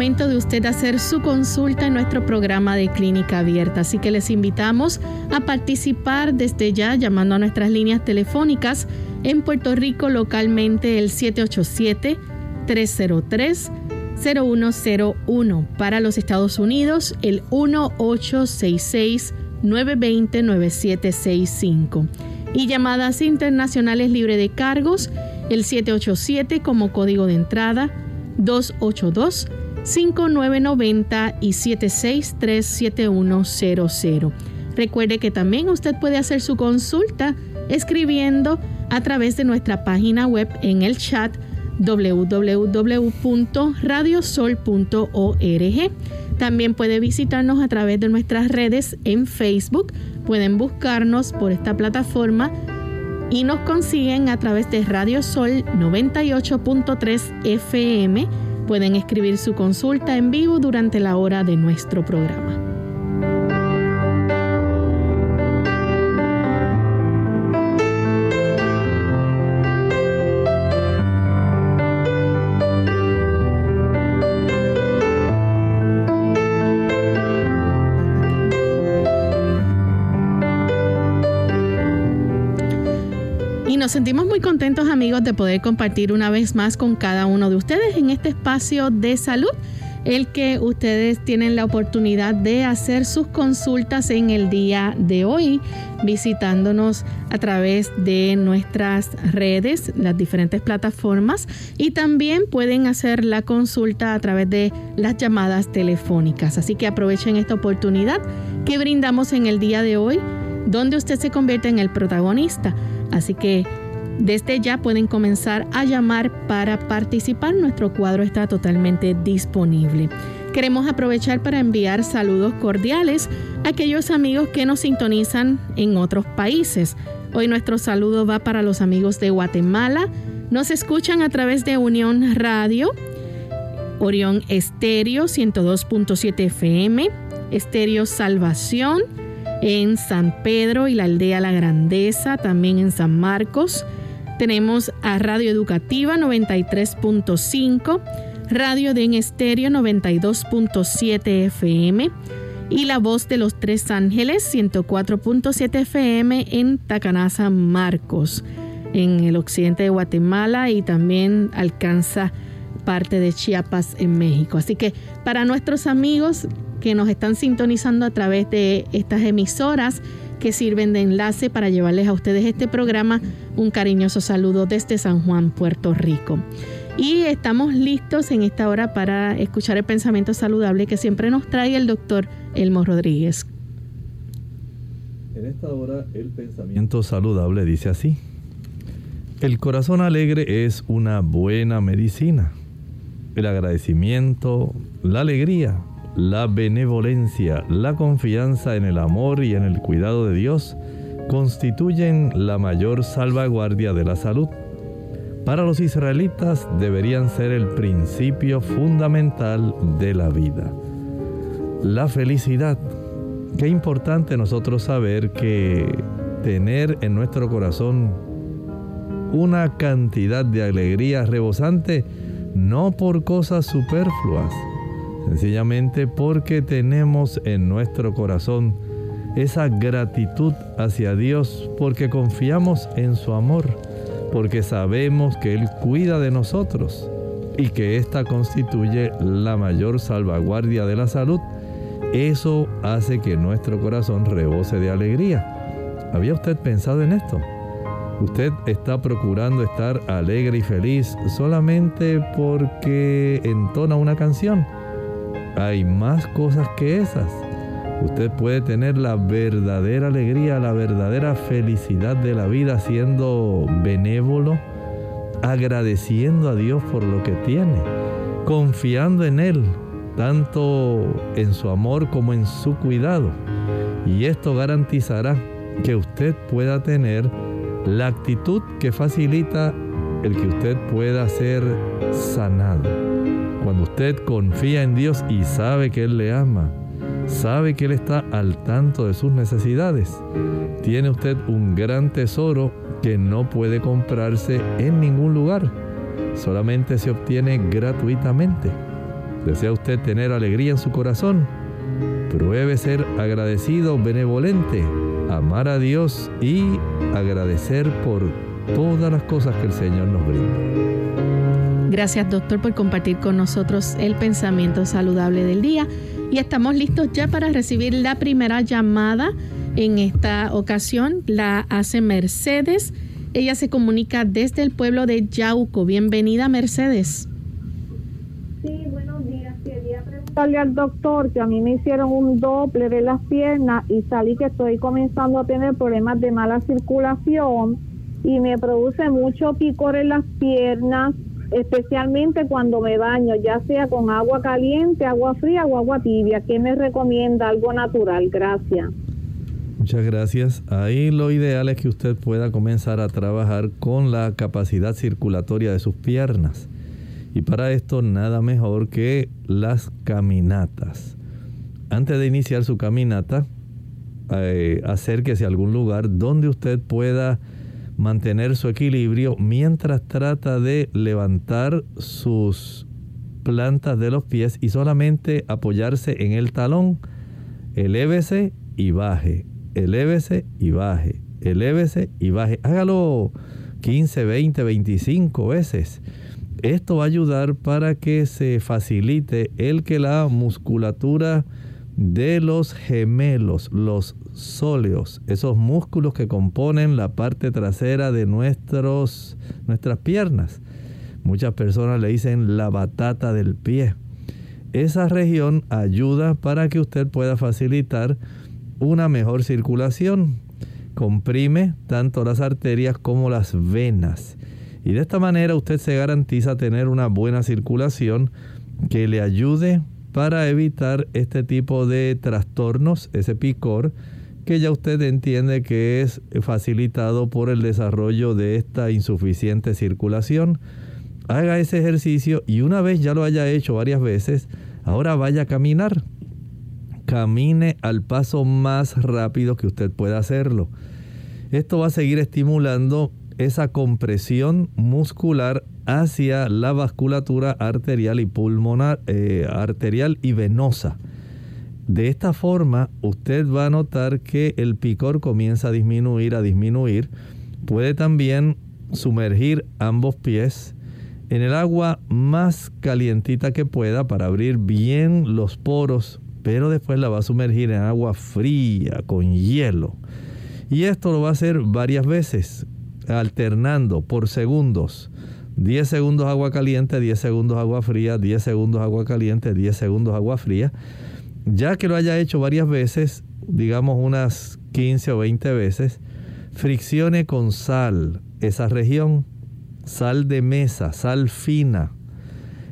De hacer su consulta en nuestro programa de clínica abierta. Así que les invitamos a participar desde ya llamando a nuestras líneas telefónicas en Puerto Rico localmente el 787-303-0101. Para los Estados Unidos el 1866-920-9765. Y llamadas internacionales libre de cargos el 787 como código de entrada 282 5990 y 7637100. Recuerde que también usted puede hacer su consulta escribiendo a través de nuestra página web en el chat www.radiosol.org. También puede visitarnos a través de nuestras redes en Facebook. Pueden buscarnos por esta plataforma y nos consiguen a través de Radio Sol 98.3 FM Pueden escribir su consulta en vivo durante la hora de nuestro programa. Nos sentimos muy contentos amigos de poder compartir una vez más con cada uno de ustedes en este espacio de salud, el que ustedes tienen la oportunidad de hacer sus consultas en el día de hoy, visitándonos a través de nuestras redes, las diferentes plataformas, y también pueden hacer la consulta a través de las llamadas telefónicas. Así que aprovechen esta oportunidad que brindamos en el día de hoy, donde usted se convierte en el protagonista Así que desde ya pueden comenzar a llamar para participar. Nuestro cuadro está totalmente disponible. Queremos aprovechar para enviar saludos cordiales a aquellos amigos que nos sintonizan en otros países. Hoy nuestro saludo va para los amigos de Guatemala. Nos escuchan a través de Unión Radio, Orión Estéreo 102.7 FM, Estéreo Salvación, en San Pedro y la aldea La Grandeza, también en San Marcos. Tenemos a Radio Educativa 93.5, Radio de en Estéreo 92.7 FM y La Voz de los Tres Ángeles 104.7 FM en Tacanaza, Marcos, en el occidente de Guatemala y también alcanza parte de Chiapas en México. Así que para nuestros amigos que nos están sintonizando a través de estas emisoras que sirven de enlace para llevarles a ustedes este programa. Un cariñoso saludo desde San Juan, Puerto Rico. Y estamos listos en esta hora para escuchar el pensamiento saludable que siempre nos trae el doctor Elmo Rodríguez. En esta hora el pensamiento saludable dice así. El corazón alegre es una buena medicina. El agradecimiento, la alegría, la benevolencia, la confianza en el amor y en el cuidado de Dios constituyen la mayor salvaguardia de la salud. para los israelitas deberían ser el principio fundamental de la vida. La felicidad. Qué importante nosotros saber que tener en nuestro corazón una cantidad de alegría rebosante, no por cosas superfluas, sencillamente porque tenemos en nuestro corazón esa gratitud hacia Dios, porque confiamos en su amor, porque sabemos que Él cuida de nosotros y que ésta constituye la mayor salvaguardia de la salud. Eso hace que nuestro corazón rebose de alegría. ¿Había usted pensado en esto? Usted está procurando estar alegre y feliz solamente porque entona una canción. Hay más cosas que esas. Usted puede tener la verdadera alegría, la verdadera felicidad de la vida siendo benévolo, agradeciendo a Dios por lo que tiene, confiando en Él, tanto en su amor como en su cuidado. Y esto garantizará que usted pueda tener la actitud que facilita el que usted pueda ser sanado. Usted confía en Dios y sabe que Él le ama, sabe que Él está al tanto de sus necesidades, tiene usted un gran tesoro que no puede comprarse en ningún lugar. Solamente se obtiene gratuitamente. ¿Desea usted tener alegría en su corazón? Pruebe ser agradecido, benevolente amar a Dios y agradecer por todas las cosas que el Señor nos brinda. Gracias doctor por compartir con nosotros el pensamiento saludable del día y estamos listos ya para recibir la primera llamada. En esta ocasión la hace Mercedes. Ella se comunica desde el pueblo de Yauco. Bienvenida Mercedes. Sí, al doctor que a mí me hicieron un doble de las piernas y salí que estoy comenzando a tener problemas de mala circulación y me produce mucho picor en las piernas, especialmente cuando me baño, ya sea con agua caliente, agua fría o agua tibia. ¿Qué me recomienda? Algo natural. Gracias. Muchas gracias. Ahí lo ideal es que usted pueda comenzar a trabajar con la capacidad circulatoria de sus piernas. Y para esto nada mejor que las caminatas. Antes de iniciar su caminata, eh, acérquese a algún lugar donde usted pueda mantener su equilibrio mientras trata de levantar sus plantas de los pies y solamente apoyarse en el talón. Elévese y baje, elévese y baje, elévese y baje. Hágalo 15, 20, 25 veces. Esto va a ayudar para que se facilite el que la musculatura de los gemelos, los sóleos, esos músculos que componen la parte trasera de nuestros, nuestras piernas. Muchas personas le dicen la batata del pie. Esa región ayuda para que usted pueda facilitar una mejor circulación. Comprime tanto las arterias como las venas. Y de esta manera usted se garantiza tener una buena circulación que le ayude para evitar este tipo de trastornos, ese picor, que ya usted entiende que es facilitado por el desarrollo de esta insuficiente circulación. Haga ese ejercicio y una vez ya lo haya hecho varias veces, ahora vaya a caminar. Camine al paso más rápido que usted pueda hacerlo. Esto va a seguir estimulando esa compresión muscular hacia la vasculatura arterial y pulmonar, eh, arterial y venosa. De esta forma, usted va a notar que el picor comienza a disminuir, a disminuir. Puede también sumergir ambos pies en el agua más calientita que pueda para abrir bien los poros, pero después la va a sumergir en agua fría, con hielo. Y esto lo va a hacer varias veces alternando por segundos. 10 segundos agua caliente, 10 segundos agua fría, 10 segundos agua caliente, 10 segundos agua fría. Ya que lo haya hecho varias veces, digamos unas 15 o 20 veces, friccione con sal esa región, sal de mesa, sal fina.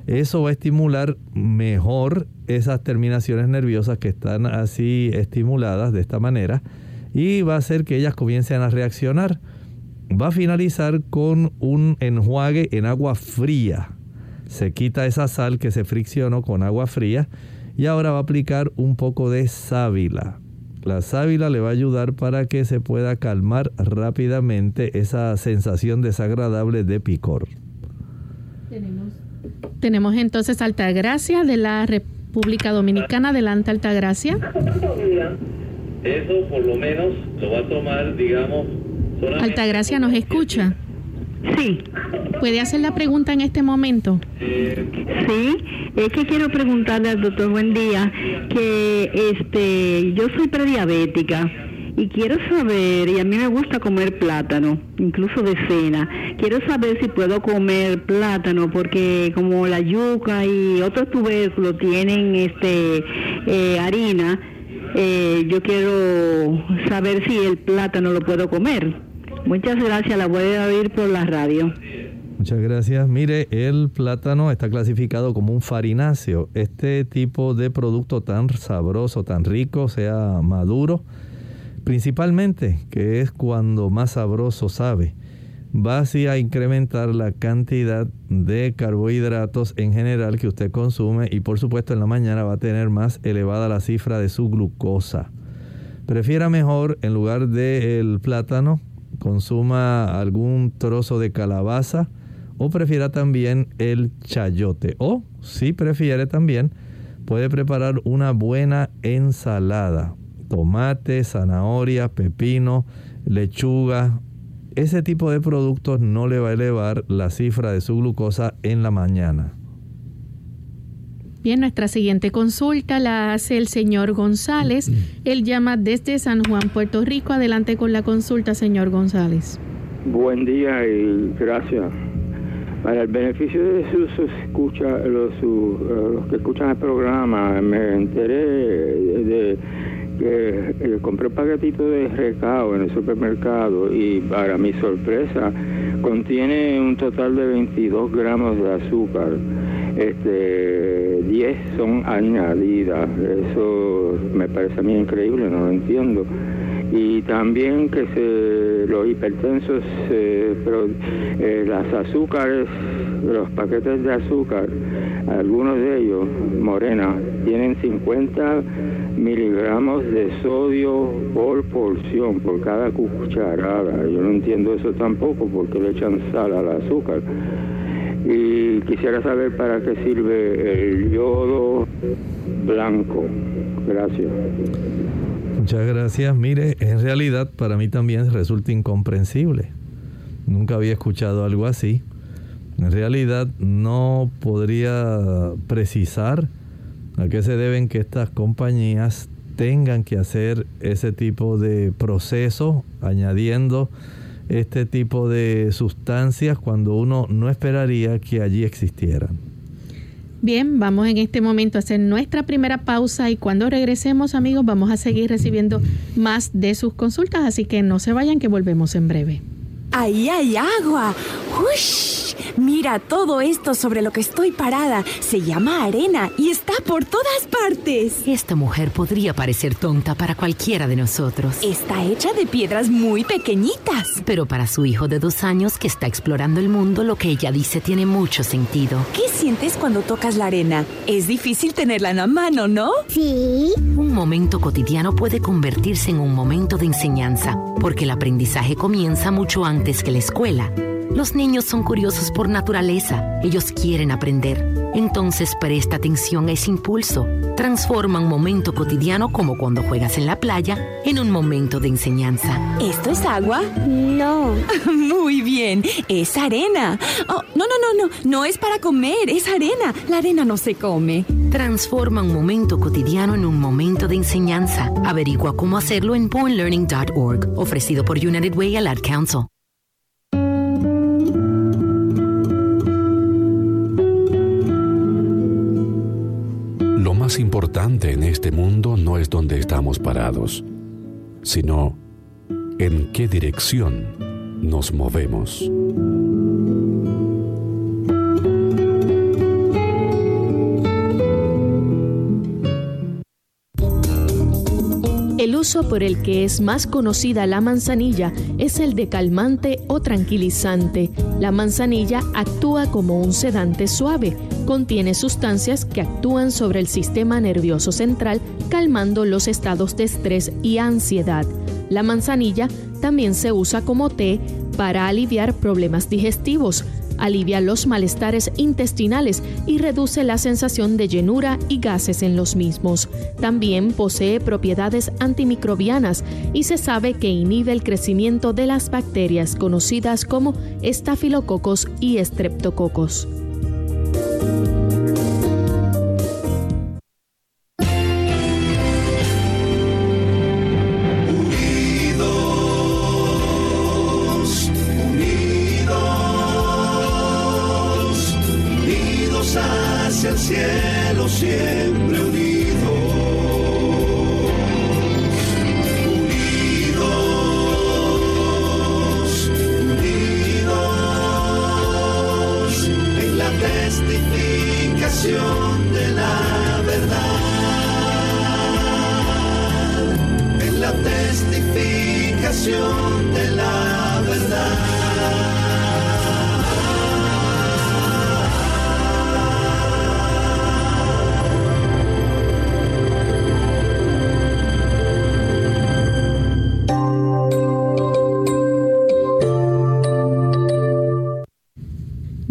Eso va a estimular mejor esas terminaciones nerviosas que están así estimuladas de esta manera y va a hacer que ellas comiencen a reaccionar va a finalizar con un enjuague en agua fría. Se quita esa sal que se friccionó con agua fría y ahora va a aplicar un poco de sábila. La sábila le va a ayudar para que se pueda calmar rápidamente esa sensación desagradable de picor. Tenemos, tenemos entonces Altagracia de la República Dominicana. Adelante, Altagracia. Eso por lo menos lo va a tomar, digamos, Altagracia, ¿nos escucha? Sí. ¿Puede hacer la pregunta en este momento? Sí, es que quiero preguntarle al doctor Buen día que este yo soy prediabética y quiero saber, y a mí me gusta comer plátano, incluso de cena, quiero saber si puedo comer plátano porque como la yuca y otros tubérculos tienen este eh, harina, eh, yo quiero saber si el plátano lo puedo comer. Muchas gracias, la voy a oír por la radio. Muchas gracias. Mire, el plátano está clasificado como un farináceo. Este tipo de producto tan sabroso, tan rico, sea maduro, principalmente, que es cuando más sabroso sabe, va así a incrementar la cantidad de carbohidratos en general que usted consume y por supuesto en la mañana va a tener más elevada la cifra de su glucosa. Prefiera mejor en lugar del plátano consuma algún trozo de calabaza o prefiera también el chayote. O si prefiere también, puede preparar una buena ensalada. Tomate, zanahoria, pepino, lechuga. Ese tipo de productos no le va a elevar la cifra de su glucosa en la mañana. Bien, nuestra siguiente consulta la hace el señor González. Él llama desde San Juan, Puerto Rico. Adelante con la consulta, señor González. Buen día y gracias. Para el beneficio de sus escucha, los, los que escuchan el programa, me enteré de, que eh, compré un paquetito de recao en el supermercado y para mi sorpresa contiene un total de 22 gramos de azúcar este 10 son añadidas. Eso me parece a mí increíble, no lo entiendo. Y también que se, los hipertensos, pero eh, las azúcares, los paquetes de azúcar, algunos de ellos, morena, tienen 50 miligramos de sodio por porción, por cada cucharada. Yo no entiendo eso tampoco, porque le echan sal al azúcar y quisiera saber para qué sirve el yodo blanco. Gracias. Muchas gracias. Mire, en realidad para mí también resulta incomprensible. Nunca había escuchado algo así. En realidad no podría precisar a qué se deben que estas compañías tengan que hacer ese tipo de proceso añadiendo este tipo de sustancias cuando uno no esperaría que allí existieran. Bien, vamos en este momento a hacer nuestra primera pausa y cuando regresemos amigos vamos a seguir recibiendo más de sus consultas, así que no se vayan que volvemos en breve. Ahí hay agua. ¡Ush! Mira todo esto sobre lo que estoy parada. Se llama arena y está por todas partes. Esta mujer podría parecer tonta para cualquiera de nosotros. Está hecha de piedras muy pequeñitas. Pero para su hijo de dos años que está explorando el mundo, lo que ella dice tiene mucho sentido. ¿Qué sientes cuando tocas la arena? Es difícil tenerla en la mano, ¿no? Sí. Un momento cotidiano puede convertirse en un momento de enseñanza, porque el aprendizaje comienza mucho antes que la escuela. Los niños son curiosos por naturaleza, ellos quieren aprender. Entonces presta atención a ese impulso. Transforma un momento cotidiano como cuando juegas en la playa en un momento de enseñanza. ¿Esto es agua? No. Muy bien, es arena. Oh, no, no, no, no, no es para comer, es arena. La arena no se come. Transforma un momento cotidiano en un momento de enseñanza. Averigua cómo hacerlo en bornlearning.org, ofrecido por United Way al Ad Council. Más importante en este mundo no es donde estamos parados, sino en qué dirección nos movemos. El uso por el que es más conocida la manzanilla es el de calmante o tranquilizante. La manzanilla actúa como un sedante suave. Contiene sustancias que actúan sobre el sistema nervioso central, calmando los estados de estrés y ansiedad. La manzanilla también se usa como té para aliviar problemas digestivos alivia los malestares intestinales y reduce la sensación de llenura y gases en los mismos. También posee propiedades antimicrobianas y se sabe que inhibe el crecimiento de las bacterias conocidas como estafilococos y estreptococos.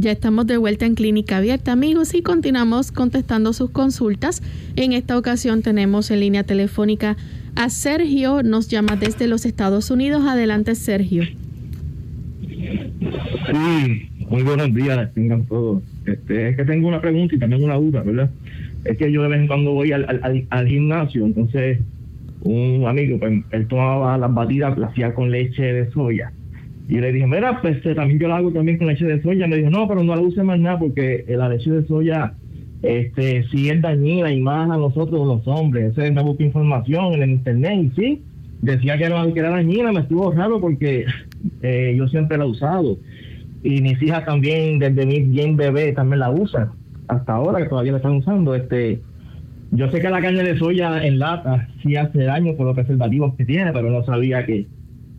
Ya estamos de vuelta en Clínica Abierta, amigos, y continuamos contestando sus consultas. En esta ocasión tenemos en línea telefónica a Sergio, nos llama desde los Estados Unidos. Adelante, Sergio. Sí, muy buenos días, tengan todos. Este, es que tengo una pregunta y también una duda, ¿verdad? Es que yo de vez en cuando voy al, gimnasio, entonces un amigo, pues, él tomaba las batidas, las hacía con leche de soya y le dije, mira, pues eh, también yo lo hago también con leche de soya. Me dijo, no, pero no la use más nada porque la leche de soya este sí es dañina y más a nosotros los hombres. Ese me busqué información en el internet y sí, decía que era, era dañina. Me estuvo raro porque eh, yo siempre la he usado. Y mis hijas también, desde mi bien bebé, también la usan. Hasta ahora que todavía la están usando. este Yo sé que la carne de soya en lata sí hace daño por los preservativos que tiene, pero no sabía que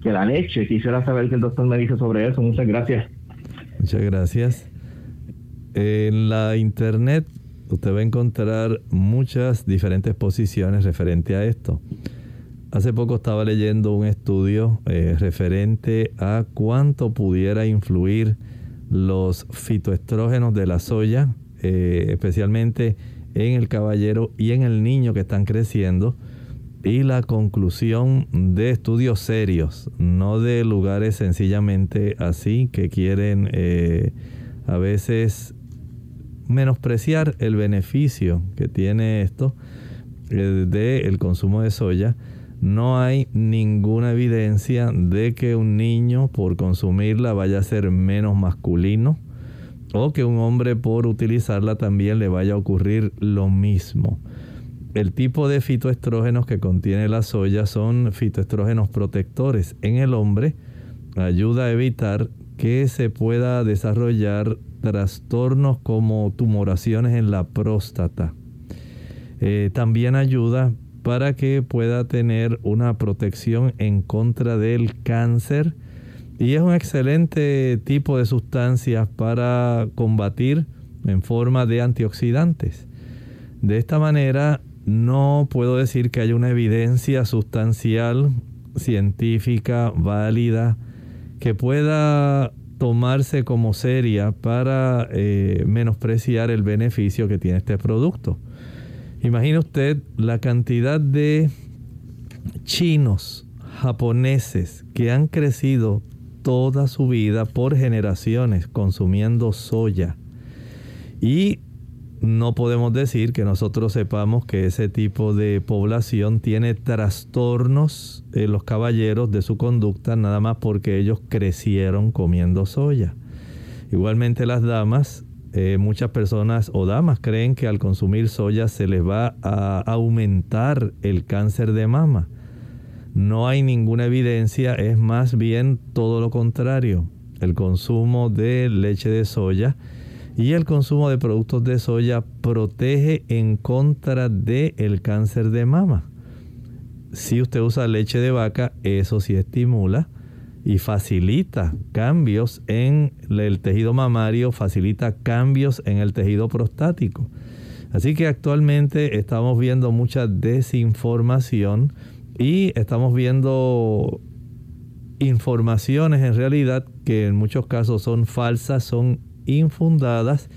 que la leche. Quisiera saber qué el doctor me dice sobre eso. Muchas gracias. Muchas gracias. En la internet usted va a encontrar muchas diferentes posiciones referente a esto. Hace poco estaba leyendo un estudio eh, referente a cuánto pudiera influir los fitoestrógenos de la soya, eh, especialmente en el caballero y en el niño que están creciendo y la conclusión de estudios serios, no de lugares sencillamente así que quieren eh, a veces menospreciar el beneficio que tiene esto eh, del consumo de soya. No hay ninguna evidencia de que un niño por consumirla vaya a ser menos masculino o que un hombre por utilizarla también le vaya a ocurrir lo mismo. El tipo de fitoestrógenos que contiene la soya son fitoestrógenos protectores. En el hombre ayuda a evitar que se pueda desarrollar trastornos como tumoraciones en la próstata. Eh, también ayuda para que pueda tener una protección en contra del cáncer y es un excelente tipo de sustancia para combatir en forma de antioxidantes. De esta manera no puedo decir que haya una evidencia sustancial, científica, válida, que pueda tomarse como seria para eh, menospreciar el beneficio que tiene este producto. Imagine usted la cantidad de chinos, japoneses, que han crecido toda su vida por generaciones consumiendo soya. Y no podemos decir que nosotros sepamos que ese tipo de población tiene trastornos en los caballeros de su conducta nada más porque ellos crecieron comiendo soya. Igualmente las damas, eh, muchas personas o damas creen que al consumir soya se les va a aumentar el cáncer de mama. No hay ninguna evidencia, es más bien todo lo contrario. El consumo de leche de soya y el consumo de productos de soya protege en contra del el cáncer de mama. si usted usa leche de vaca, eso sí estimula y facilita cambios en el tejido mamario, facilita cambios en el tejido prostático. Así que actualmente estamos viendo mucha desinformación y estamos viendo informaciones en realidad que en muchos casos son falsas, son infundadas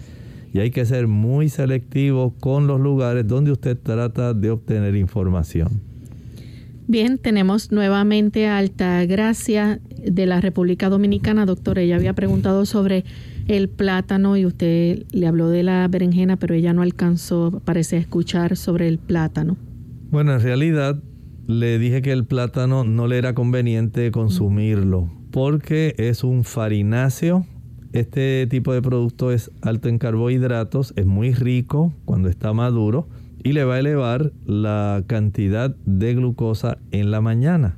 y hay que ser muy selectivo con los lugares donde usted trata de obtener información. Bien, tenemos nuevamente a Altagracia de la República Dominicana. Doctor, ella había preguntado sobre el plátano y usted le habló de la berenjena, pero ella no alcanzó, parece, a escuchar sobre el plátano. Bueno, en realidad le dije que el plátano no le era conveniente consumirlo porque es un farináceo. Este tipo de producto es alto en carbohidratos, es muy rico cuando está maduro y le va a elevar la cantidad de glucosa en la mañana.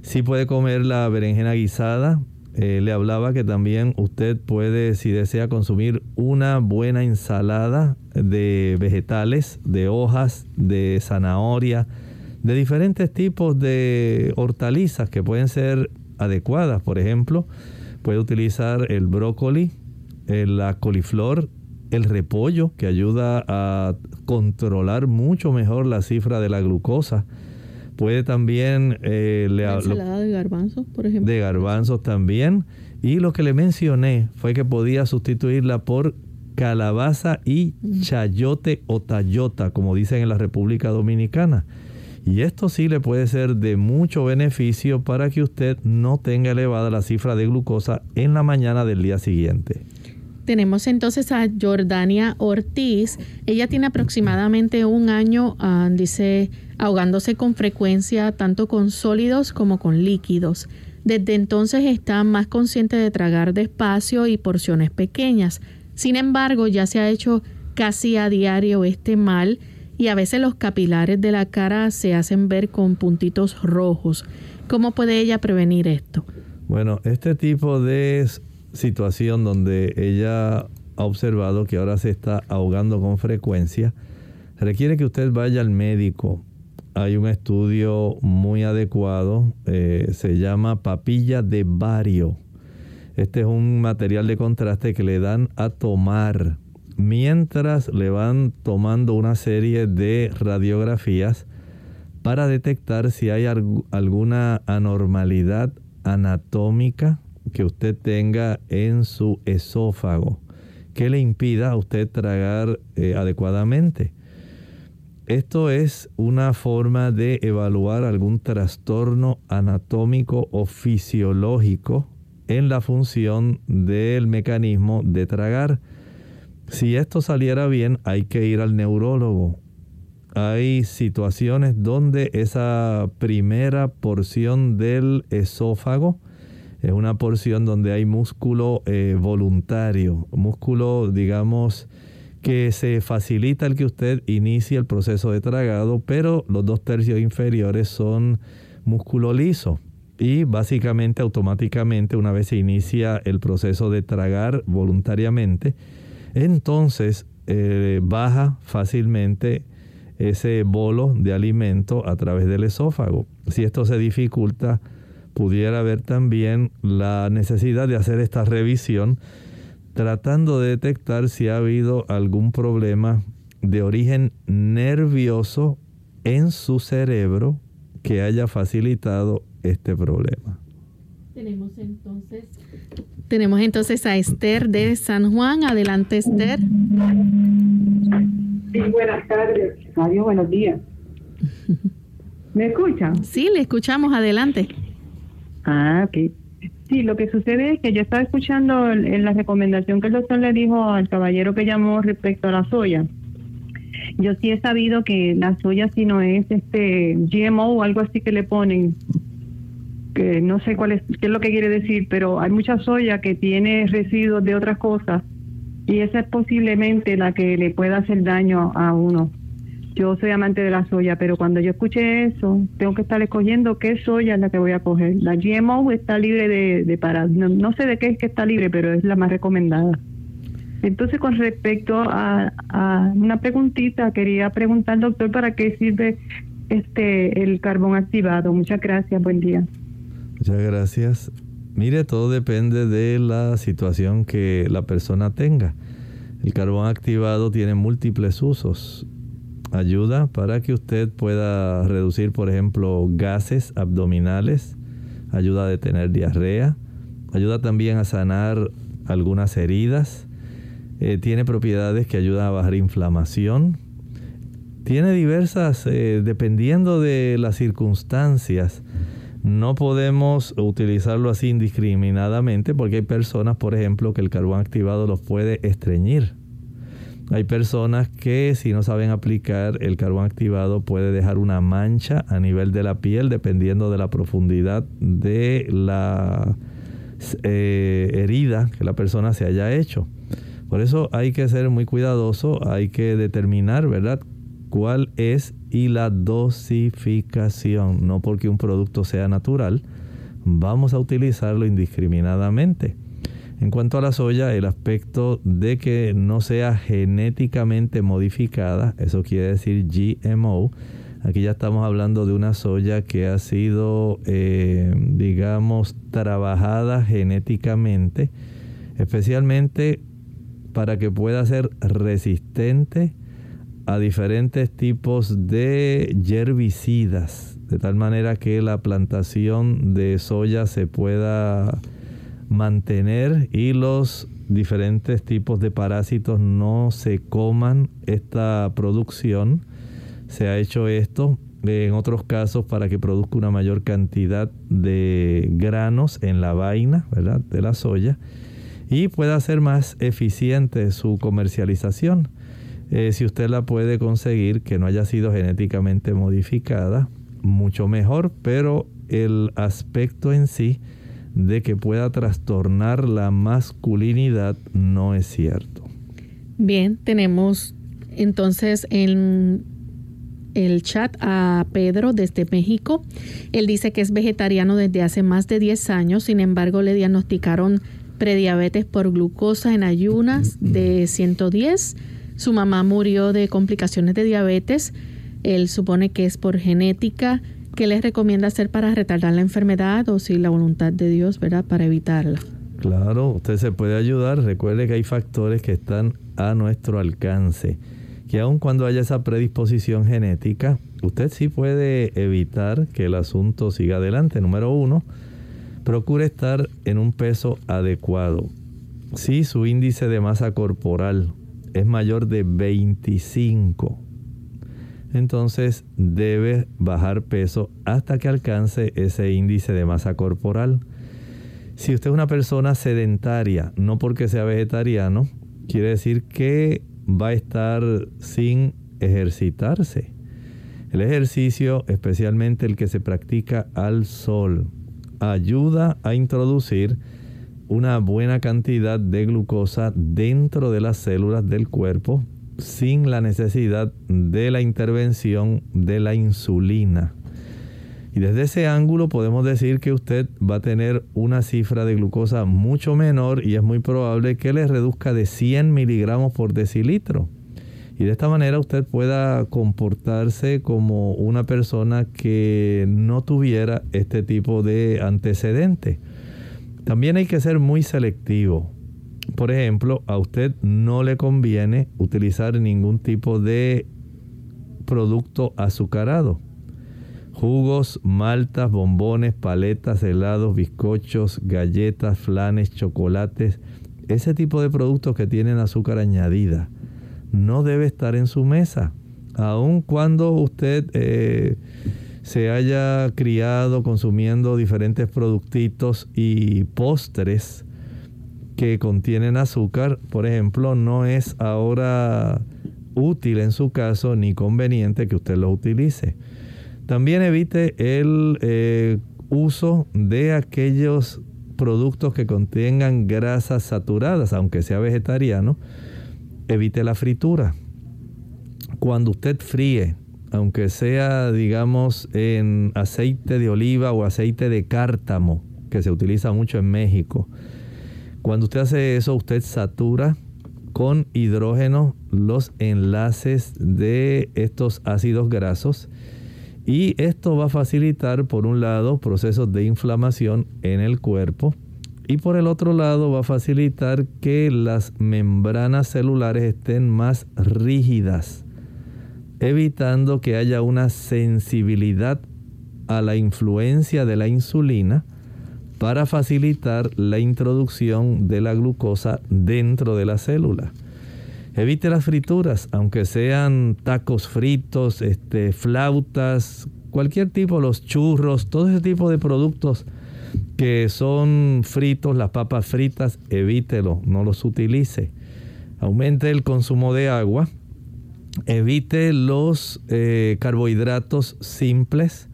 Si puede comer la berenjena guisada, eh, le hablaba que también usted puede, si desea, consumir una buena ensalada de vegetales, de hojas, de zanahoria, de diferentes tipos de hortalizas que pueden ser adecuadas. Por ejemplo, puede utilizar el brócoli, la coliflor, el repollo, que ayuda a controlar mucho mejor la cifra de la glucosa. Puede también... Eh, ensalada de garbanzos, por ejemplo. De garbanzos también. Y lo que le mencioné fue que podía sustituirla por calabaza y chayote o tayota, como dicen en la República Dominicana. Y esto sí le puede ser de mucho beneficio para que usted no tenga elevada la cifra de glucosa en la mañana del día siguiente. Tenemos entonces a Jordania Ortiz. Ella tiene aproximadamente un año, ah, dice, ahogándose con frecuencia tanto con sólidos como con líquidos. Desde entonces está más consciente de tragar despacio y porciones pequeñas. Sin embargo, ya se ha hecho casi a diario este mal y a veces los capilares de la cara se hacen ver con puntitos rojos. ¿Cómo puede ella prevenir esto? Bueno, este tipo de situación donde ella ha observado que ahora se está ahogando con frecuencia, requiere que usted vaya al médico. Hay un estudio muy adecuado, eh, se llama papilla de bario. Este es un material de contraste que le dan a tomar mientras le van tomando una serie de radiografías para detectar si hay alguna anormalidad anatómica que usted tenga en su esófago que le impida a usted tragar eh, adecuadamente. Esto es una forma de evaluar algún trastorno anatómico o fisiológico en la función del mecanismo de tragar. Si esto saliera bien, hay que ir al neurólogo. Hay situaciones donde esa primera porción del esófago es una porción donde hay músculo eh, voluntario, músculo, digamos, que se facilita el que usted inicie el proceso de tragado, pero los dos tercios inferiores son músculo liso. Y básicamente, automáticamente, una vez se inicia el proceso de tragar voluntariamente, entonces eh, baja fácilmente ese bolo de alimento a través del esófago. Si esto se dificulta, pudiera haber también la necesidad de hacer esta revisión tratando de detectar si ha habido algún problema de origen nervioso en su cerebro que haya facilitado este problema. Tenemos entonces tenemos entonces a Esther de San Juan. Adelante, Esther. Sí, buenas tardes. Adiós, buenos días. ¿Me escuchan? Sí, le escuchamos. Adelante. Ah, ok. Sí, lo que sucede es que yo estaba escuchando en la recomendación que el doctor le dijo al caballero que llamó respecto a la soya. Yo sí he sabido que la soya si no es este GMO o algo así que le ponen, que no sé cuál es, qué es lo que quiere decir, pero hay mucha soya que tiene residuos de otras cosas y esa es posiblemente la que le pueda hacer daño a uno. Yo soy amante de la soya, pero cuando yo escuché eso, tengo que estar escogiendo qué soya es la que voy a coger. La GMO está libre de, de para, no, sé de qué es que está libre, pero es la más recomendada. Entonces, con respecto a, a una preguntita, quería preguntar, doctor, ¿para qué sirve este el carbón activado. Muchas gracias, buen día. Muchas gracias. Mire, todo depende de la situación que la persona tenga. El carbón activado tiene múltiples usos. Ayuda para que usted pueda reducir, por ejemplo, gases abdominales, ayuda a detener diarrea, ayuda también a sanar algunas heridas, eh, tiene propiedades que ayudan a bajar inflamación, tiene diversas, eh, dependiendo de las circunstancias, no podemos utilizarlo así indiscriminadamente porque hay personas, por ejemplo, que el carbón activado los puede estreñir. Hay personas que si no saben aplicar el carbón activado puede dejar una mancha a nivel de la piel dependiendo de la profundidad de la eh, herida que la persona se haya hecho. Por eso hay que ser muy cuidadoso, hay que determinar, ¿verdad?, cuál es y la dosificación. No porque un producto sea natural, vamos a utilizarlo indiscriminadamente. En cuanto a la soya, el aspecto de que no sea genéticamente modificada, eso quiere decir GMO, aquí ya estamos hablando de una soya que ha sido, eh, digamos, trabajada genéticamente, especialmente para que pueda ser resistente a diferentes tipos de herbicidas, de tal manera que la plantación de soya se pueda mantener y los diferentes tipos de parásitos no se coman esta producción. Se ha hecho esto en otros casos para que produzca una mayor cantidad de granos en la vaina ¿verdad? de la soya y pueda ser más eficiente su comercialización. Eh, si usted la puede conseguir que no haya sido genéticamente modificada, mucho mejor, pero el aspecto en sí de que pueda trastornar la masculinidad no es cierto. Bien, tenemos entonces en el chat a Pedro desde México. Él dice que es vegetariano desde hace más de 10 años, sin embargo le diagnosticaron prediabetes por glucosa en ayunas de 110 su mamá murió de complicaciones de diabetes. Él supone que es por genética. ¿Qué les recomienda hacer para retardar la enfermedad o si la voluntad de Dios, ¿verdad? Para evitarla. Claro, usted se puede ayudar. Recuerde que hay factores que están a nuestro alcance. Que aun cuando haya esa predisposición genética, usted sí puede evitar que el asunto siga adelante. Número uno, procure estar en un peso adecuado. Si su índice de masa corporal es mayor de 25, entonces debe bajar peso hasta que alcance ese índice de masa corporal. Si usted es una persona sedentaria, no porque sea vegetariano, quiere decir que va a estar sin ejercitarse. El ejercicio, especialmente el que se practica al sol, ayuda a introducir una buena cantidad de glucosa dentro de las células del cuerpo sin la necesidad de la intervención de la insulina. Y desde ese ángulo podemos decir que usted va a tener una cifra de glucosa mucho menor y es muy probable que le reduzca de 100 miligramos por decilitro. Y de esta manera usted pueda comportarse como una persona que no tuviera este tipo de antecedente. También hay que ser muy selectivo. Por ejemplo, a usted no le conviene utilizar ningún tipo de producto azucarado. Jugos, maltas, bombones, paletas, helados, bizcochos, galletas, flanes, chocolates, ese tipo de productos que tienen azúcar añadida, no debe estar en su mesa. Aun cuando usted eh, se haya criado consumiendo diferentes productitos y postres que contienen azúcar, por ejemplo, no es ahora útil en su caso ni conveniente que usted lo utilice. También evite el eh, uso de aquellos productos que contengan grasas saturadas, aunque sea vegetariano. Evite la fritura. Cuando usted fríe aunque sea, digamos, en aceite de oliva o aceite de cártamo, que se utiliza mucho en México. Cuando usted hace eso, usted satura con hidrógeno los enlaces de estos ácidos grasos Y esto va a facilitar, por un lado, procesos de inflamación en el cuerpo y por el otro lado va a facilitar que las membranas celulares estén más rígidas, evitando que haya una sensibilidad a la influencia de la insulina para facilitar la introducción de la glucosa dentro de la célula. Evite las frituras, aunque sean tacos fritos, este, flautas, cualquier tipo, los churros, todo ese tipo de productos que son fritos, las papas fritas, evítelo, no los utilice. Aumente el consumo de agua, evite los eh, carbohidratos simples,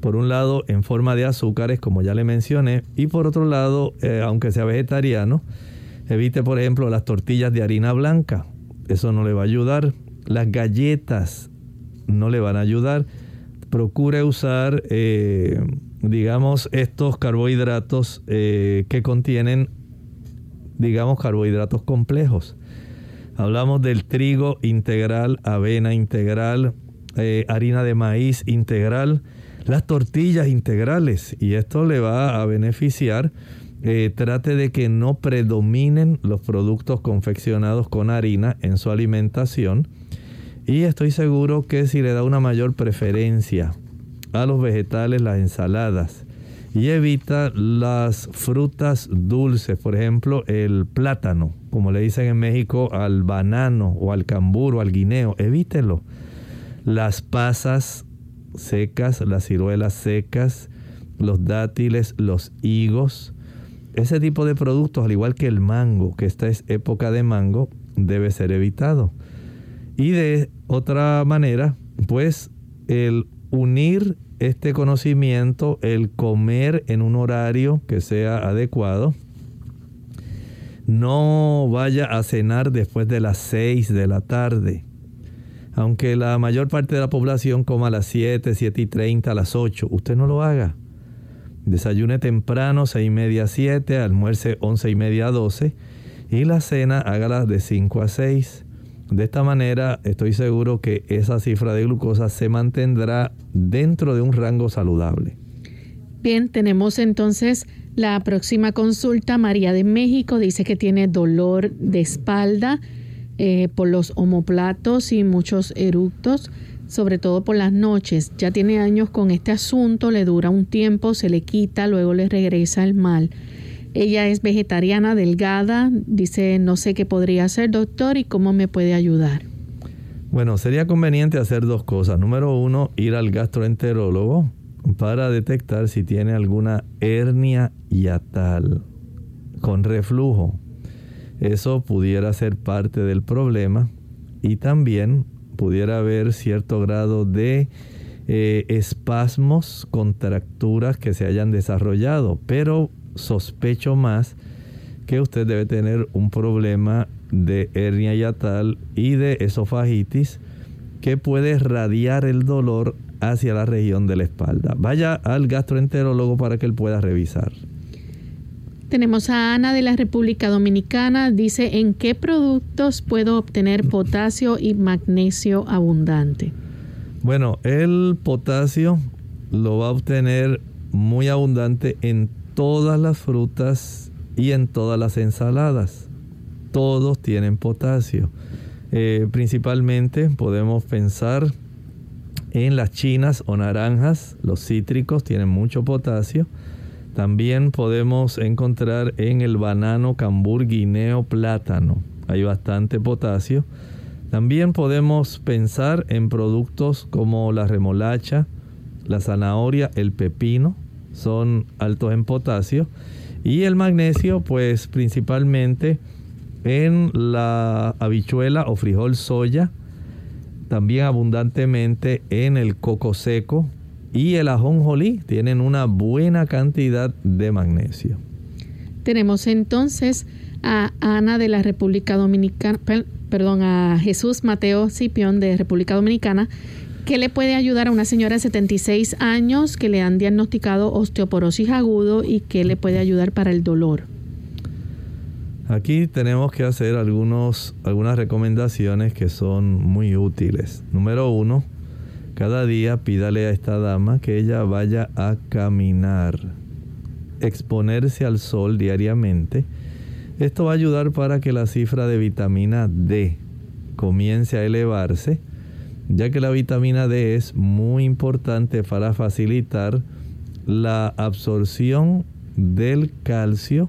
por un lado en forma de azúcares, como ya le mencioné, y por otro lado, eh, aunque sea vegetariano, Evite, por ejemplo, las tortillas de harina blanca. Eso no le va a ayudar. Las galletas no le van a ayudar. Procure usar, eh, digamos, estos carbohidratos que contienen, digamos, carbohidratos complejos. Hablamos del trigo integral, avena integral, eh, harina de maíz integral, las tortillas integrales. Y esto le va a beneficiar eh, trate de que no predominen los productos confeccionados con harina en su alimentación. Y estoy seguro que si le da una mayor preferencia a los vegetales, las ensaladas, y evita las frutas dulces, por ejemplo, el plátano, como le dicen en México al banano o al cambur o al guineo, evítelo. Las pasas secas, las ciruelas secas, los dátiles, los higos, ese tipo de productos, al igual que el mango, que esta es época de mango, debe ser evitado. Y de otra manera, pues el unir este conocimiento, el comer en un horario que sea adecuado, no vaya a cenar después de las 6 de la tarde. Aunque la mayor parte de la población coma a las 7, 7 y 30, a las 8, usted no lo haga. Desayune temprano, 6 y media a 7, almuerce 11 y media a 12 y la cena hágala de 5 a 6. De esta manera estoy seguro que esa cifra de glucosa se mantendrá dentro de un rango saludable. Bien, tenemos entonces la próxima consulta. María de México dice que tiene dolor de espalda eh, por los omoplatos y muchos eructos sobre todo por las noches. Ya tiene años con este asunto, le dura un tiempo, se le quita, luego le regresa el mal. Ella es vegetariana, delgada, dice no sé qué podría hacer, doctor, y cómo me puede ayudar. Bueno, sería conveniente hacer dos cosas. Número uno, ir al gastroenterólogo para detectar si tiene alguna hernia yatal con reflujo. Eso pudiera ser parte del problema. Y también pudiera haber cierto grado de eh, espasmos, contracturas que se hayan desarrollado, pero sospecho más que usted debe tener un problema de hernia yatal y de esofagitis que puede radiar el dolor hacia la región de la espalda. Vaya al gastroenterólogo para que él pueda revisar. Tenemos a Ana de la República Dominicana. Dice, ¿en qué productos puedo obtener potasio y magnesio abundante? Bueno, el potasio lo va a obtener muy abundante en todas las frutas y en todas las ensaladas. Todos tienen potasio. Eh, principalmente podemos pensar en las chinas o naranjas, los cítricos tienen mucho potasio también podemos encontrar en el banano, cambur, guineo, plátano. Hay bastante potasio. También podemos pensar en productos como la remolacha, la zanahoria, el pepino. Son altos en potasio. Y el magnesio, pues principalmente en la habichuela o frijol soya. También abundantemente en el coco seco, y el ajonjolí tienen una buena cantidad de magnesio. Tenemos entonces a Ana de la República Dominicana, perdón, a Jesús Mateo Cipión de República Dominicana, que le puede ayudar a una señora de 76 años que le han diagnosticado osteoporosis agudo y que le puede ayudar para el dolor. Aquí tenemos que hacer algunos, algunas recomendaciones que son muy útiles. Número uno, cada día pídale a esta dama que ella vaya a caminar, exponerse al sol diariamente. Esto va a ayudar para que la cifra de vitamina D comience a elevarse, ya que la vitamina D es muy importante para facilitar la absorción del calcio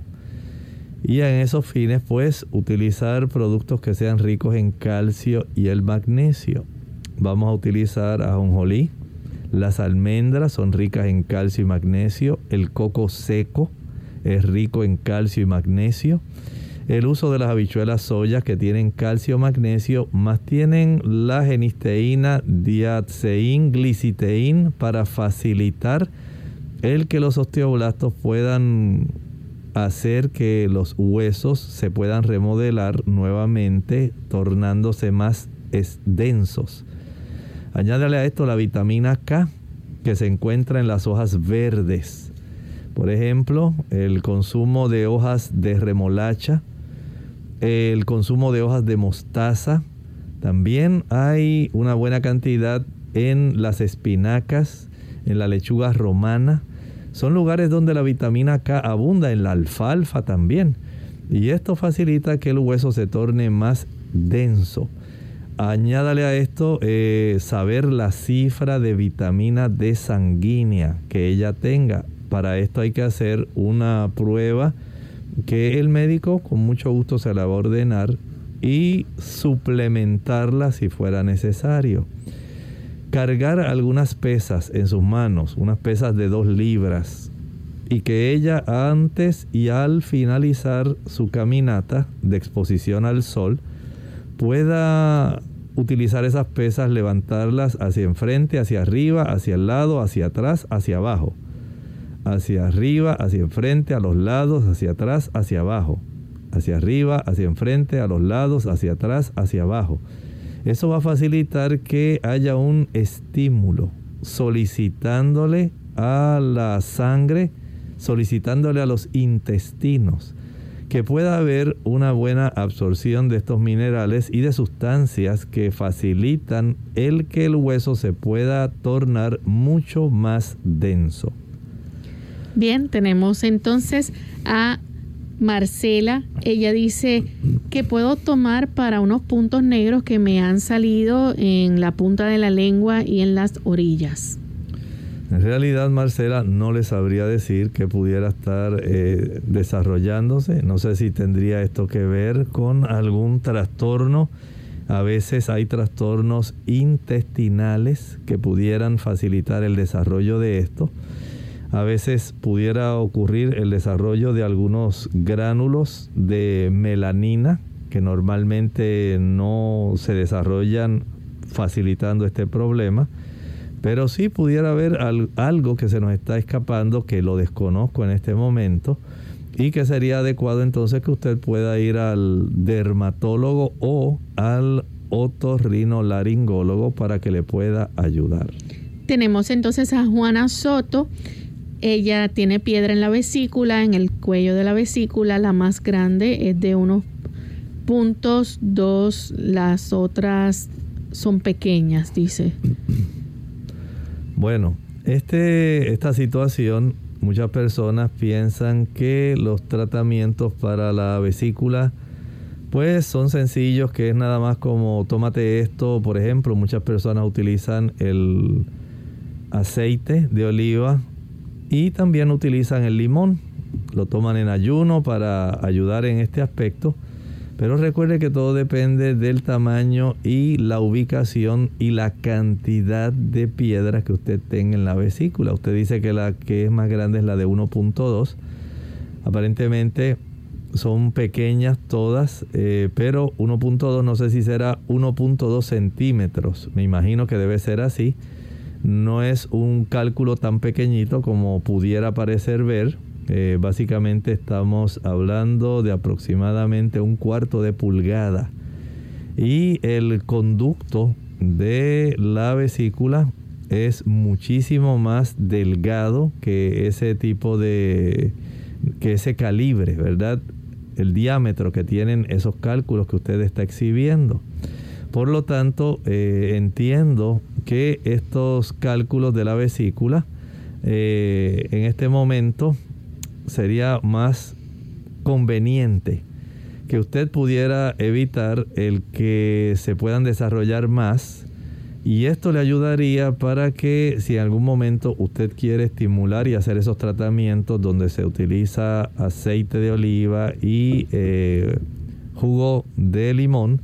y en esos fines pues utilizar productos que sean ricos en calcio y el magnesio. Vamos a utilizar ajonjolí, las almendras son ricas en calcio y magnesio, el coco seco es rico en calcio y magnesio. El uso de las habichuelas soya que tienen calcio magnesio, más tienen la genisteína, diatseín, gliciteín para facilitar el que los osteoblastos puedan hacer que los huesos se puedan remodelar nuevamente, tornándose más densos. Añádale a esto la vitamina K que se encuentra en las hojas verdes. Por ejemplo, el consumo de hojas de remolacha, el consumo de hojas de mostaza. También hay una buena cantidad en las espinacas, en la lechuga romana. Son lugares donde la vitamina K abunda, en la alfalfa también. Y esto facilita que el hueso se torne más denso. Añádale a esto eh, saber la cifra de vitamina D sanguínea que ella tenga. Para esto hay que hacer una prueba que el médico con mucho gusto se la va a ordenar y suplementarla si fuera necesario. Cargar algunas pesas en sus manos, unas pesas de dos libras, y que ella antes y al finalizar su caminata de exposición al sol pueda utilizar esas pesas, levantarlas hacia enfrente, hacia arriba, hacia el lado, hacia atrás, hacia abajo. Hacia arriba, hacia enfrente, a los lados, hacia atrás, hacia abajo. Hacia arriba, hacia enfrente, a los lados, hacia atrás, hacia abajo. Eso va a facilitar que haya un estímulo solicitándole a la sangre, solicitándole a los intestinos que pueda haber una buena absorción de estos minerales y de sustancias que facilitan el que el hueso se pueda tornar mucho más denso. Bien, tenemos entonces a Marcela. Ella dice que puedo tomar para unos puntos negros que me han salido en la punta de la lengua y en las orillas. En realidad, Marcela, no le sabría decir que pudiera estar eh, desarrollándose. No sé si tendría esto que ver con algún trastorno. A veces hay trastornos intestinales que pudieran facilitar el desarrollo de esto. A veces pudiera ocurrir el desarrollo de algunos gránulos de melanina que normalmente no se desarrollan facilitando este problema. Pero sí pudiera haber algo que se nos está escapando que lo desconozco en este momento y que sería adecuado entonces que usted pueda ir al dermatólogo o al otorrinolaringólogo para que le pueda ayudar. Tenemos entonces a Juana Soto. Ella tiene piedra en la vesícula, en el cuello de la vesícula. La más grande es de unos puntos, dos, las otras son pequeñas, dice. Bueno, este, esta situación, muchas personas piensan que los tratamientos para la vesícula, pues son sencillos, que es nada más como tómate esto, por ejemplo, muchas personas utilizan el aceite de oliva y también utilizan el limón, lo toman en ayuno para ayudar en este aspecto. Pero recuerde que todo depende del tamaño y la ubicación y la cantidad de piedras que usted tenga en la vesícula. Usted dice que la que es más grande es la de 1.2. Aparentemente son pequeñas todas, eh, pero 1.2 no sé si será 1.2 centímetros. Me imagino que debe ser así. No es un cálculo tan pequeñito como pudiera parecer ver eh, básicamente estamos hablando de aproximadamente un cuarto de pulgada. Y el conducto de la vesícula es muchísimo más delgado que ese tipo de, que ese calibre, ¿verdad? El diámetro que tienen esos cálculos que usted está exhibiendo. Por lo tanto, eh, entiendo que estos cálculos de la vesícula eh, en este momento sería más conveniente que usted pudiera evitar el que se puedan desarrollar más y esto le ayudaría para que si en algún momento usted quiere estimular y hacer esos tratamientos donde se utiliza aceite de oliva y eh, jugo de limón,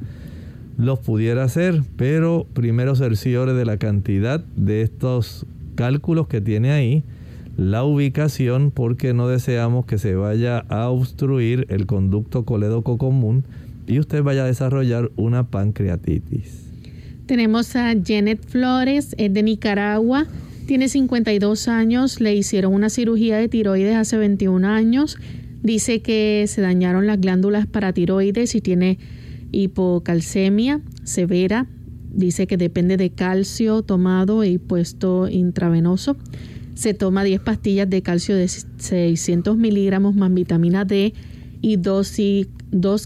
los pudiera hacer, pero primero cerciore de la cantidad de estos cálculos que tiene ahí, la ubicación, porque no deseamos que se vaya a obstruir el conducto colédoco común y usted vaya a desarrollar una pancreatitis. Tenemos a Janet Flores, es de Nicaragua, tiene 52 años, le hicieron una cirugía de tiroides hace 21 años, dice que se dañaron las glándulas paratiroides y tiene hipocalcemia severa. Dice que depende de calcio tomado y puesto intravenoso. Se toma 10 pastillas de calcio de 600 miligramos más vitamina D y 2, y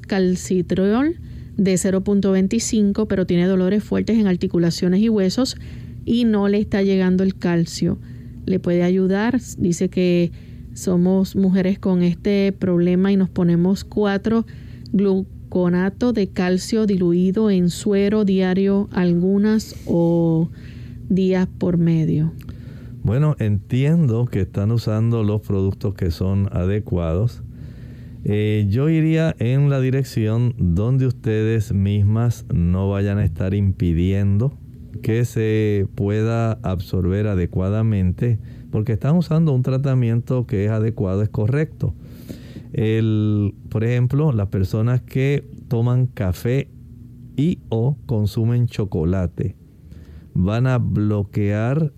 calcitriol de 0.25, pero tiene dolores fuertes en articulaciones y huesos y no le está llegando el calcio. Le puede ayudar. Dice que somos mujeres con este problema y nos ponemos 4 glucosa conato de calcio diluido en suero diario algunas o días por medio. Bueno, entiendo que están usando los productos que son adecuados. Eh, yo iría en la dirección donde ustedes mismas no vayan a estar impidiendo que se pueda absorber adecuadamente, porque están usando un tratamiento que es adecuado, es correcto. El, por ejemplo, las personas que toman café y o consumen chocolate van a bloquear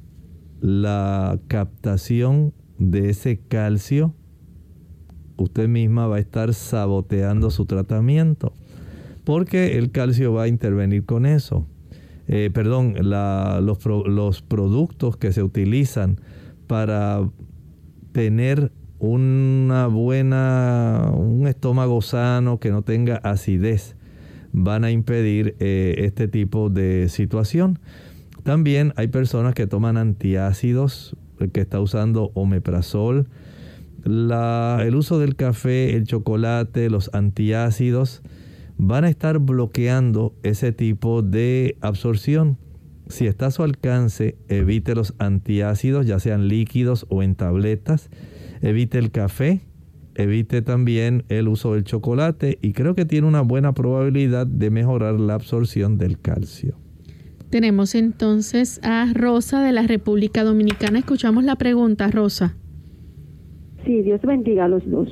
la captación de ese calcio. Usted misma va a estar saboteando su tratamiento porque el calcio va a intervenir con eso. Eh, perdón, los, los productos que se utilizan para tener una buena, un estómago sano que no tenga acidez van a impedir eh, este tipo de situación. También hay personas que toman antiácidos, que está usando omeprazol. el uso del café, el chocolate, los antiácidos van a estar bloqueando ese tipo de absorción. Si está a su alcance, evite los antiácidos, ya sean líquidos o en tabletas evite el café, evite también el uso del chocolate y creo que tiene una buena probabilidad de mejorar la absorción del calcio. Tenemos entonces a Rosa de la República Dominicana. Escuchamos la pregunta, Rosa. Sí, Dios bendiga a los dos.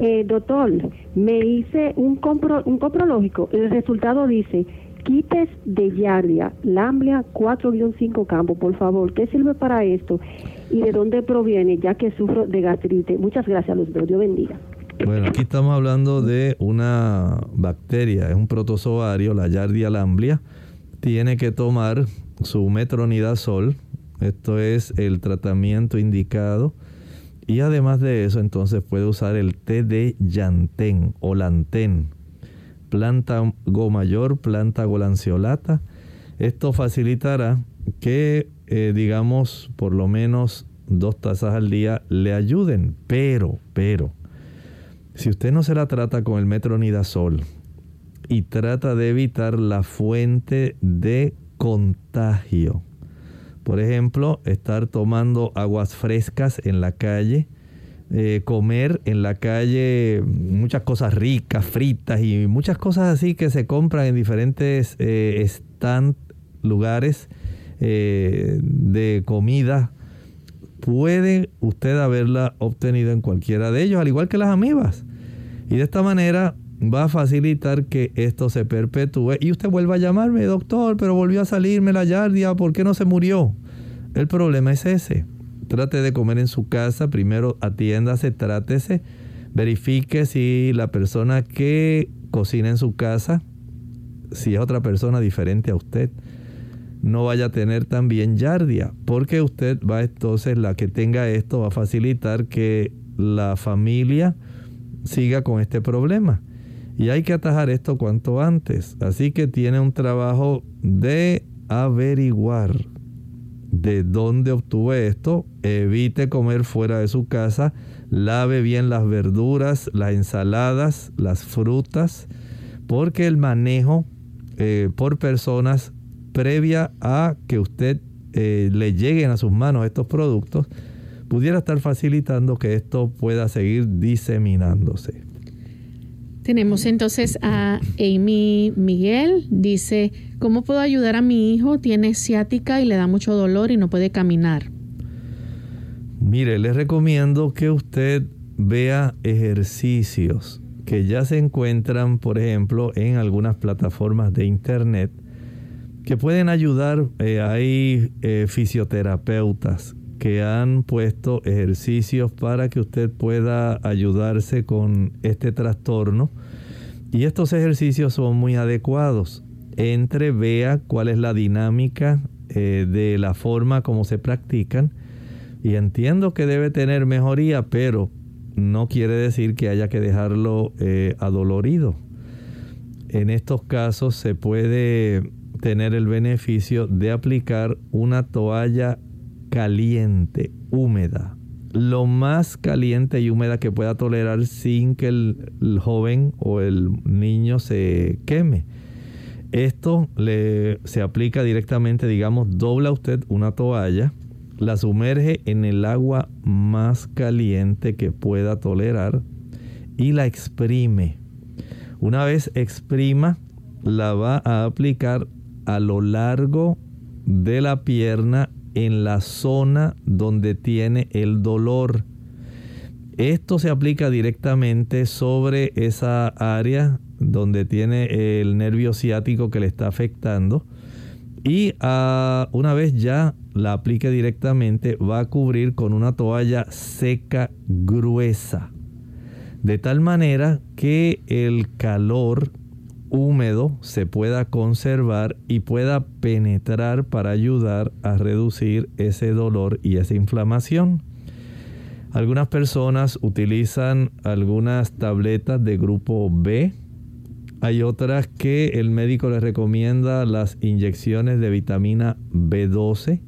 Eh, doctor, me hice un, compro, un coprológico. El resultado dice quites de yardia, lamblia 4-5 campo, por favor. ¿Qué sirve para esto? ¿Y de dónde proviene? Ya que sufro de gastritis. Muchas gracias, los dos. Dios bendiga. Bueno, aquí estamos hablando de una bacteria, es un protozoario, la Yardia lamblia. Tiene que tomar su metronidazol. Esto es el tratamiento indicado. Y además de eso, entonces puede usar el té de llantén o lantén planta go mayor, planta golanceolata. Esto facilitará que, eh, digamos, por lo menos dos tazas al día le ayuden. Pero, pero, si usted no se la trata con el metronidazol y trata de evitar la fuente de contagio, por ejemplo, estar tomando aguas frescas en la calle, eh, comer en la calle muchas cosas ricas, fritas y muchas cosas así que se compran en diferentes eh, lugares eh, de comida. Puede usted haberla obtenido en cualquiera de ellos, al igual que las amibas. Y de esta manera va a facilitar que esto se perpetúe. Y usted vuelva a llamarme, doctor, pero volvió a salirme la yardia, ¿por qué no se murió? El problema es ese trate de comer en su casa, primero atiéndase, trátese, verifique si la persona que cocina en su casa, si es otra persona diferente a usted, no vaya a tener también yardia, porque usted va entonces, la que tenga esto, va a facilitar que la familia siga con este problema. Y hay que atajar esto cuanto antes. Así que tiene un trabajo de averiguar de dónde obtuve esto, evite comer fuera de su casa, lave bien las verduras, las ensaladas, las frutas, porque el manejo eh, por personas previa a que usted eh, le lleguen a sus manos estos productos, pudiera estar facilitando que esto pueda seguir diseminándose. Tenemos entonces a Amy Miguel. Dice, ¿cómo puedo ayudar a mi hijo? Tiene ciática y le da mucho dolor y no puede caminar. Mire, les recomiendo que usted vea ejercicios que ya se encuentran, por ejemplo, en algunas plataformas de internet que pueden ayudar. Eh, hay eh, fisioterapeutas que han puesto ejercicios para que usted pueda ayudarse con este trastorno. Y estos ejercicios son muy adecuados. Entre, vea cuál es la dinámica eh, de la forma como se practican. Y entiendo que debe tener mejoría, pero no quiere decir que haya que dejarlo eh, adolorido. En estos casos se puede tener el beneficio de aplicar una toalla caliente, húmeda, lo más caliente y húmeda que pueda tolerar sin que el, joven o el niño se queme. Esto le, se aplica directamente, digamos, dobla usted una toalla, la sumerge en el agua más caliente que pueda tolerar y la exprime. Una vez exprima, la va a aplicar a lo largo de la pierna en la zona donde tiene el dolor. Esto se aplica directamente sobre esa área donde tiene el nervio ciático que le está afectando. Y ah, una vez ya la aplique directamente, va a cubrir con una toalla seca gruesa. De tal manera que el calor húmedo se pueda conservar y pueda penetrar para ayudar a reducir ese dolor y esa inflamación. Algunas personas utilizan algunas tabletas de grupo B. Hay otras que el médico les recomienda las inyecciones de vitamina B12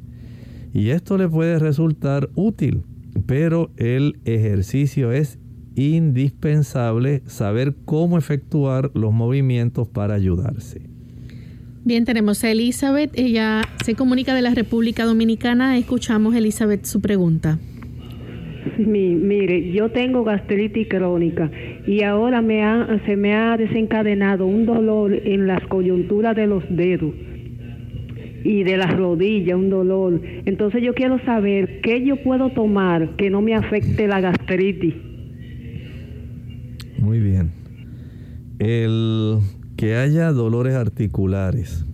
y esto le puede resultar útil, pero el ejercicio es indispensable saber cómo efectuar los movimientos para ayudarse. Bien, tenemos a Elizabeth. Ella se comunica de la República Dominicana. Escuchamos, Elizabeth, su pregunta. mire, yo tengo gastritis crónica y ahora me se me ha desencadenado un dolor en las coyunturas de los dedos y de las rodillas, un dolor. Entonces yo quiero saber qué yo puedo tomar que no me afecte la gastritis. Muy bien. El que haya dolores articulares.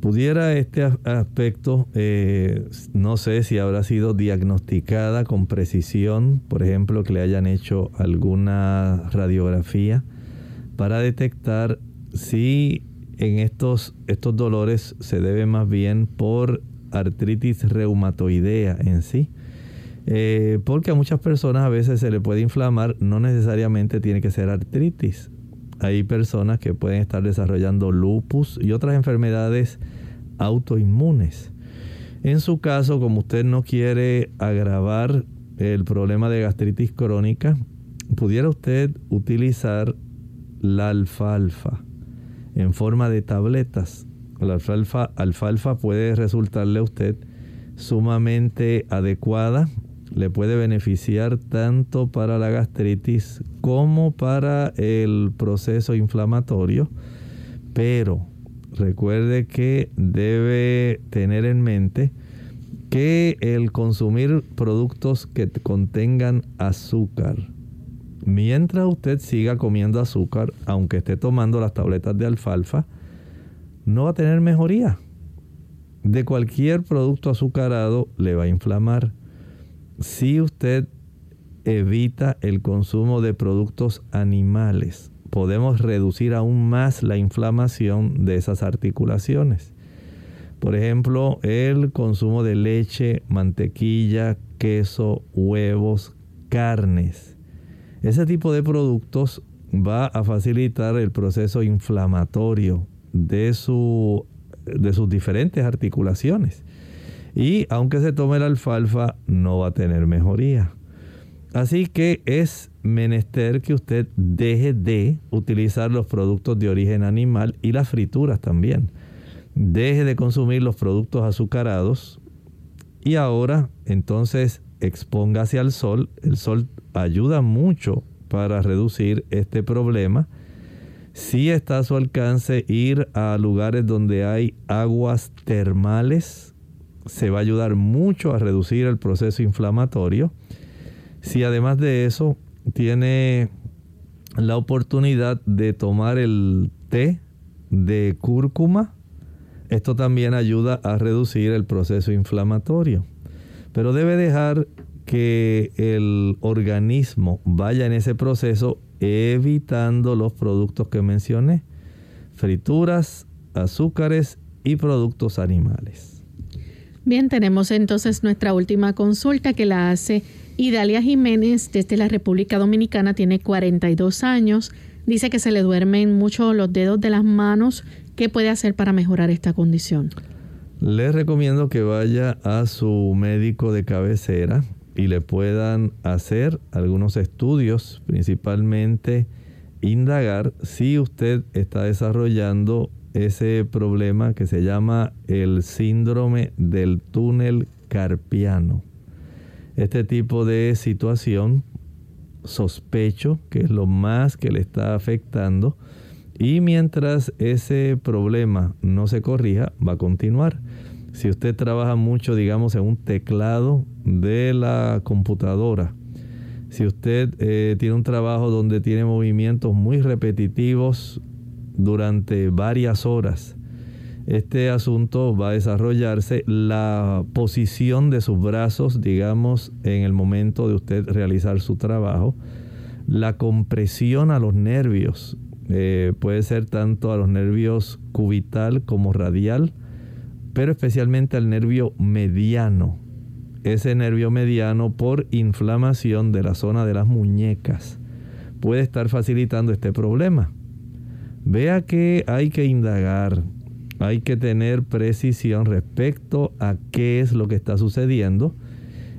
Pudiera este aspecto, eh, no sé si habrá sido diagnosticada con precisión, por ejemplo, que le hayan hecho alguna radiografía para detectar si en estos, estos dolores se debe más bien por artritis reumatoidea en sí eh, porque a muchas personas a veces se le puede inflamar, no necesariamente tiene que ser artritis. Hay personas que pueden estar desarrollando lupus y otras enfermedades autoinmunes. En su caso, como usted no quiere agravar el problema de gastritis crónica, pudiera usted utilizar la alfalfa en forma de tabletas. La alfalfa, alfalfa puede resultarle a usted sumamente adecuada le puede beneficiar tanto para la gastritis como para el proceso inflamatorio, pero recuerde que debe tener en mente que el consumir productos que contengan azúcar, mientras usted siga comiendo azúcar, aunque esté tomando las tabletas de alfalfa, no va a tener mejoría. De cualquier producto azucarado le va a inflamar si usted evita el consumo de productos animales, podemos reducir aún más la inflamación de esas articulaciones. Por ejemplo, el consumo de leche, mantequilla, queso, huevos, carnes. Ese tipo de productos va a facilitar el proceso inflamatorio de de sus diferentes articulaciones. Y aunque se tome la alfalfa, no va a tener mejoría. Así que es menester que usted deje de utilizar los productos de origen animal y las frituras también. Deje de consumir los productos azucarados y ahora entonces expóngase al sol. El sol ayuda mucho para reducir este problema. Si está a su alcance ir a lugares donde hay aguas termales, se va a ayudar mucho a reducir el proceso inflamatorio. Si además de eso tiene la oportunidad de tomar el té de cúrcuma, esto también ayuda a reducir el proceso inflamatorio. Pero debe dejar que el organismo vaya en ese proceso evitando los productos que mencioné, frituras, azúcares y productos animales. Bien, tenemos entonces nuestra última consulta que la hace Idalia Jiménez, desde la República Dominicana, tiene 42 años. Dice que se le duermen mucho los dedos de las manos. ¿Qué puede hacer para mejorar esta condición? Les recomiendo que vaya a su médico de cabecera y le puedan hacer algunos estudios, principalmente indagar si usted está desarrollando ese problema que se llama el síndrome del túnel carpiano este tipo de situación, sospecho que es lo más que le está afectando y mientras ese problema no se corrija, va a continuar. Si usted trabaja mucho, digamos, en un teclado de la computadora, si usted eh, tiene un trabajo donde tiene movimientos muy repetitivos durante varias horas, este asunto va a desarrollarse la posición de sus brazos, digamos, en el momento de usted realizar su trabajo, la compresión a los nervios, eh, puede ser tanto a los nervios cubital como radial, pero especialmente al nervio mediano. Ese nervio mediano por inflamación de la zona de las muñecas puede estar facilitando este problema. Vea que hay que indagar, hay que tener precisión respecto a qué es lo que está sucediendo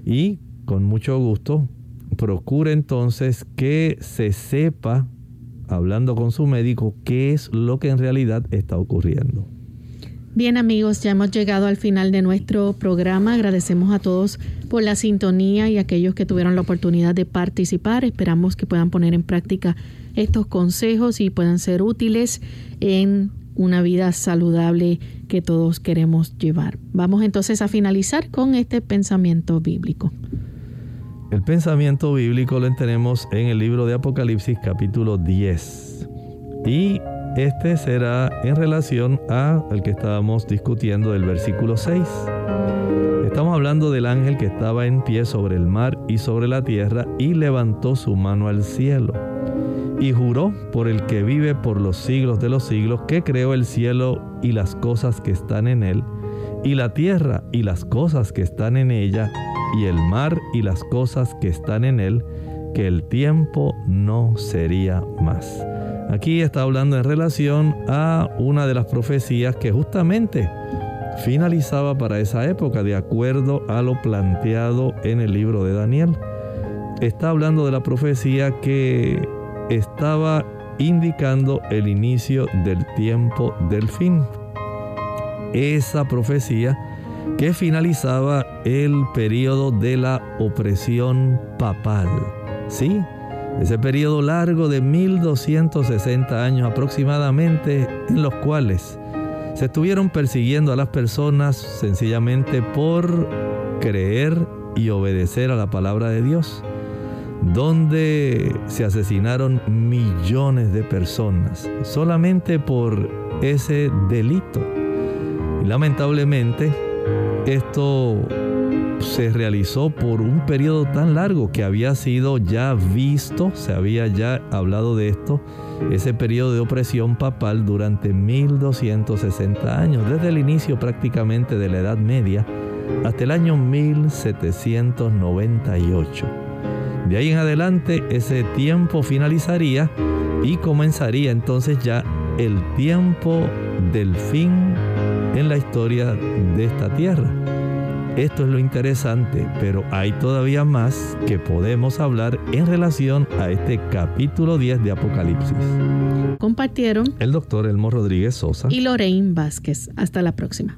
y con mucho gusto procure entonces que se sepa, hablando con su médico, qué es lo que en realidad está ocurriendo. Bien amigos, ya hemos llegado al final de nuestro programa. Agradecemos a todos por la sintonía y a aquellos que tuvieron la oportunidad de participar. Esperamos que puedan poner en práctica estos consejos y puedan ser útiles en una vida saludable que todos queremos llevar. Vamos entonces a finalizar con este pensamiento bíblico. El pensamiento bíblico lo tenemos en el libro de Apocalipsis capítulo 10. Y este será en relación a el que estábamos discutiendo del versículo 6. Estamos hablando del ángel que estaba en pie sobre el mar y sobre la tierra y levantó su mano al cielo y juró por el que vive por los siglos de los siglos, que creó el cielo y las cosas que están en él, y la tierra y las cosas que están en ella, y el mar y las cosas que están en él, que el tiempo no sería más. Aquí está hablando en relación a una de las profecías que justamente finalizaba para esa época de acuerdo a lo planteado en el libro de Daniel. Está hablando de la profecía que estaba indicando el inicio del tiempo del fin. Esa profecía que finalizaba el periodo de la opresión papal. ¿Sí? Ese periodo largo de 1260 años aproximadamente en los cuales se estuvieron persiguiendo a las personas sencillamente por creer y obedecer a la palabra de Dios donde se asesinaron millones de personas solamente por ese delito. Lamentablemente esto se realizó por un periodo tan largo que había sido ya visto, se había ya hablado de esto, ese periodo de opresión papal durante 1260 años, desde el inicio prácticamente de la Edad Media hasta el año 1798. De ahí en adelante ese tiempo finalizaría y comenzaría entonces ya el tiempo del fin en la historia de esta tierra. Esto es lo interesante, pero hay todavía más que podemos hablar en relación a este capítulo 10 de Apocalipsis. Compartieron el doctor Elmo Rodríguez Sosa y Lorraine Vázquez. Hasta la próxima.